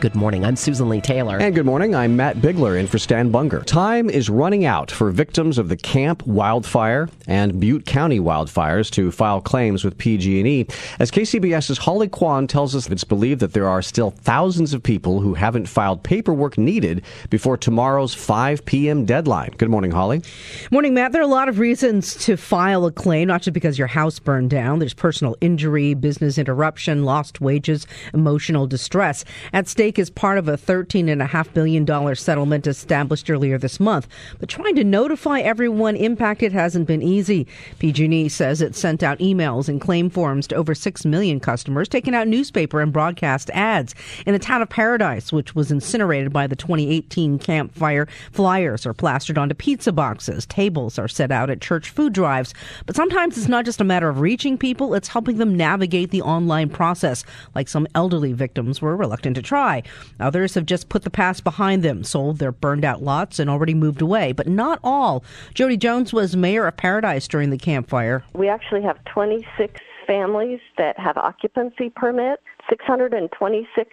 Good morning. I'm Susan Leigh Taylor. And good morning. I'm Matt Bigler in for Stan Bunger. Time is running out for victims of the Camp wildfire and Butte County wildfires to file claims with PG&E. As KCBS's Holly Quan tells us, it's believed that there are still thousands of people who haven't filed paperwork needed before tomorrow's 5 p.m. deadline. Good morning, Holly. Morning, Matt. There are a lot of reasons to file a claim, not just because your house burned down. There's personal injury, business interruption, lost wages, emotional distress. At stake is part of a $13.5 billion settlement established earlier this month. But trying to notify everyone impacted hasn't been easy. PG&E says it sent out emails and claim forms to over 6 million customers, taking out newspaper and broadcast ads. In the town of Paradise, which was incinerated by the 2018 Camp Fire, flyers are plastered onto pizza boxes. Tables are set out at church food drives. But sometimes it's not just a matter of reaching people, it's helping them navigate the online process, like some elderly victims were reluctant to try. Others have just put the past behind them, sold their burned out lots, and already moved away. But not all. Jody Jones was mayor of Paradise during the Camp Fire. We actually have 26 families that have occupancy permit, 626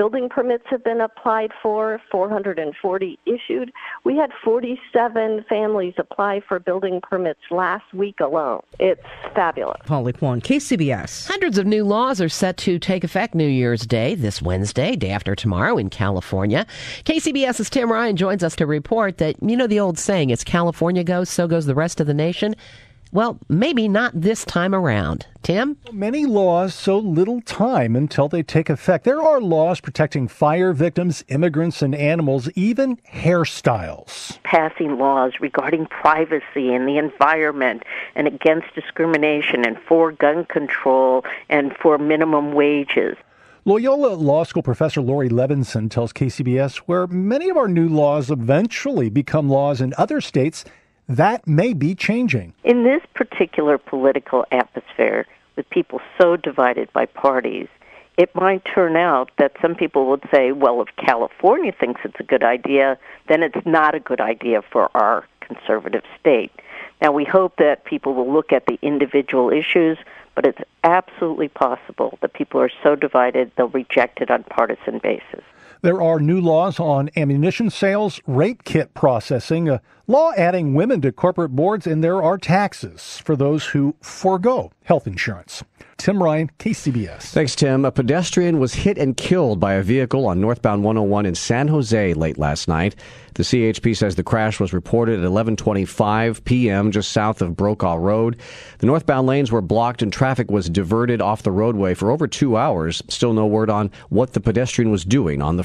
Building permits have been applied for, 440 issued. We had 47 families apply for building permits last week alone. It's fabulous. Holly Quan, KCBS. Hundreds of new laws are set to take effect New Year's Day, this Wednesday, day after tomorrow in California. KCBS's Tim Ryan joins us to report that, you know, the old saying, as California goes, so goes the rest of the nation. Well, maybe not this time around. Tim? Many laws so little time until they take effect. There are laws protecting fire victims, immigrants, and animals, even hairstyles. Passing laws regarding privacy and the environment and against discrimination and for gun control and for minimum wages. Loyola Law School professor Laurie Levenson tells KCBS where many of our new laws eventually become laws in other states that may be changing. In this particular political atmosphere, with people so divided by parties, it might turn out that some people would say, well, if California thinks it's a good idea, then it's not a good idea for our conservative state. Now, we hope that people will look at the individual issues, but it's absolutely possible that people are so divided they'll reject it on partisan basis. There are new laws on ammunition sales, rape kit processing, a law adding women to corporate boards, and there are taxes for those who forego health insurance. Tim Ryan, KCBS. Thanks, Tim. A pedestrian was hit and killed by a vehicle on northbound 101 in San Jose late last night. The CHP says the crash was reported at 11:25 p.m. just south of Brokaw Road. The northbound lanes were blocked and traffic was diverted off the roadway for over 2 hours. Still no word on what the pedestrian was doing on the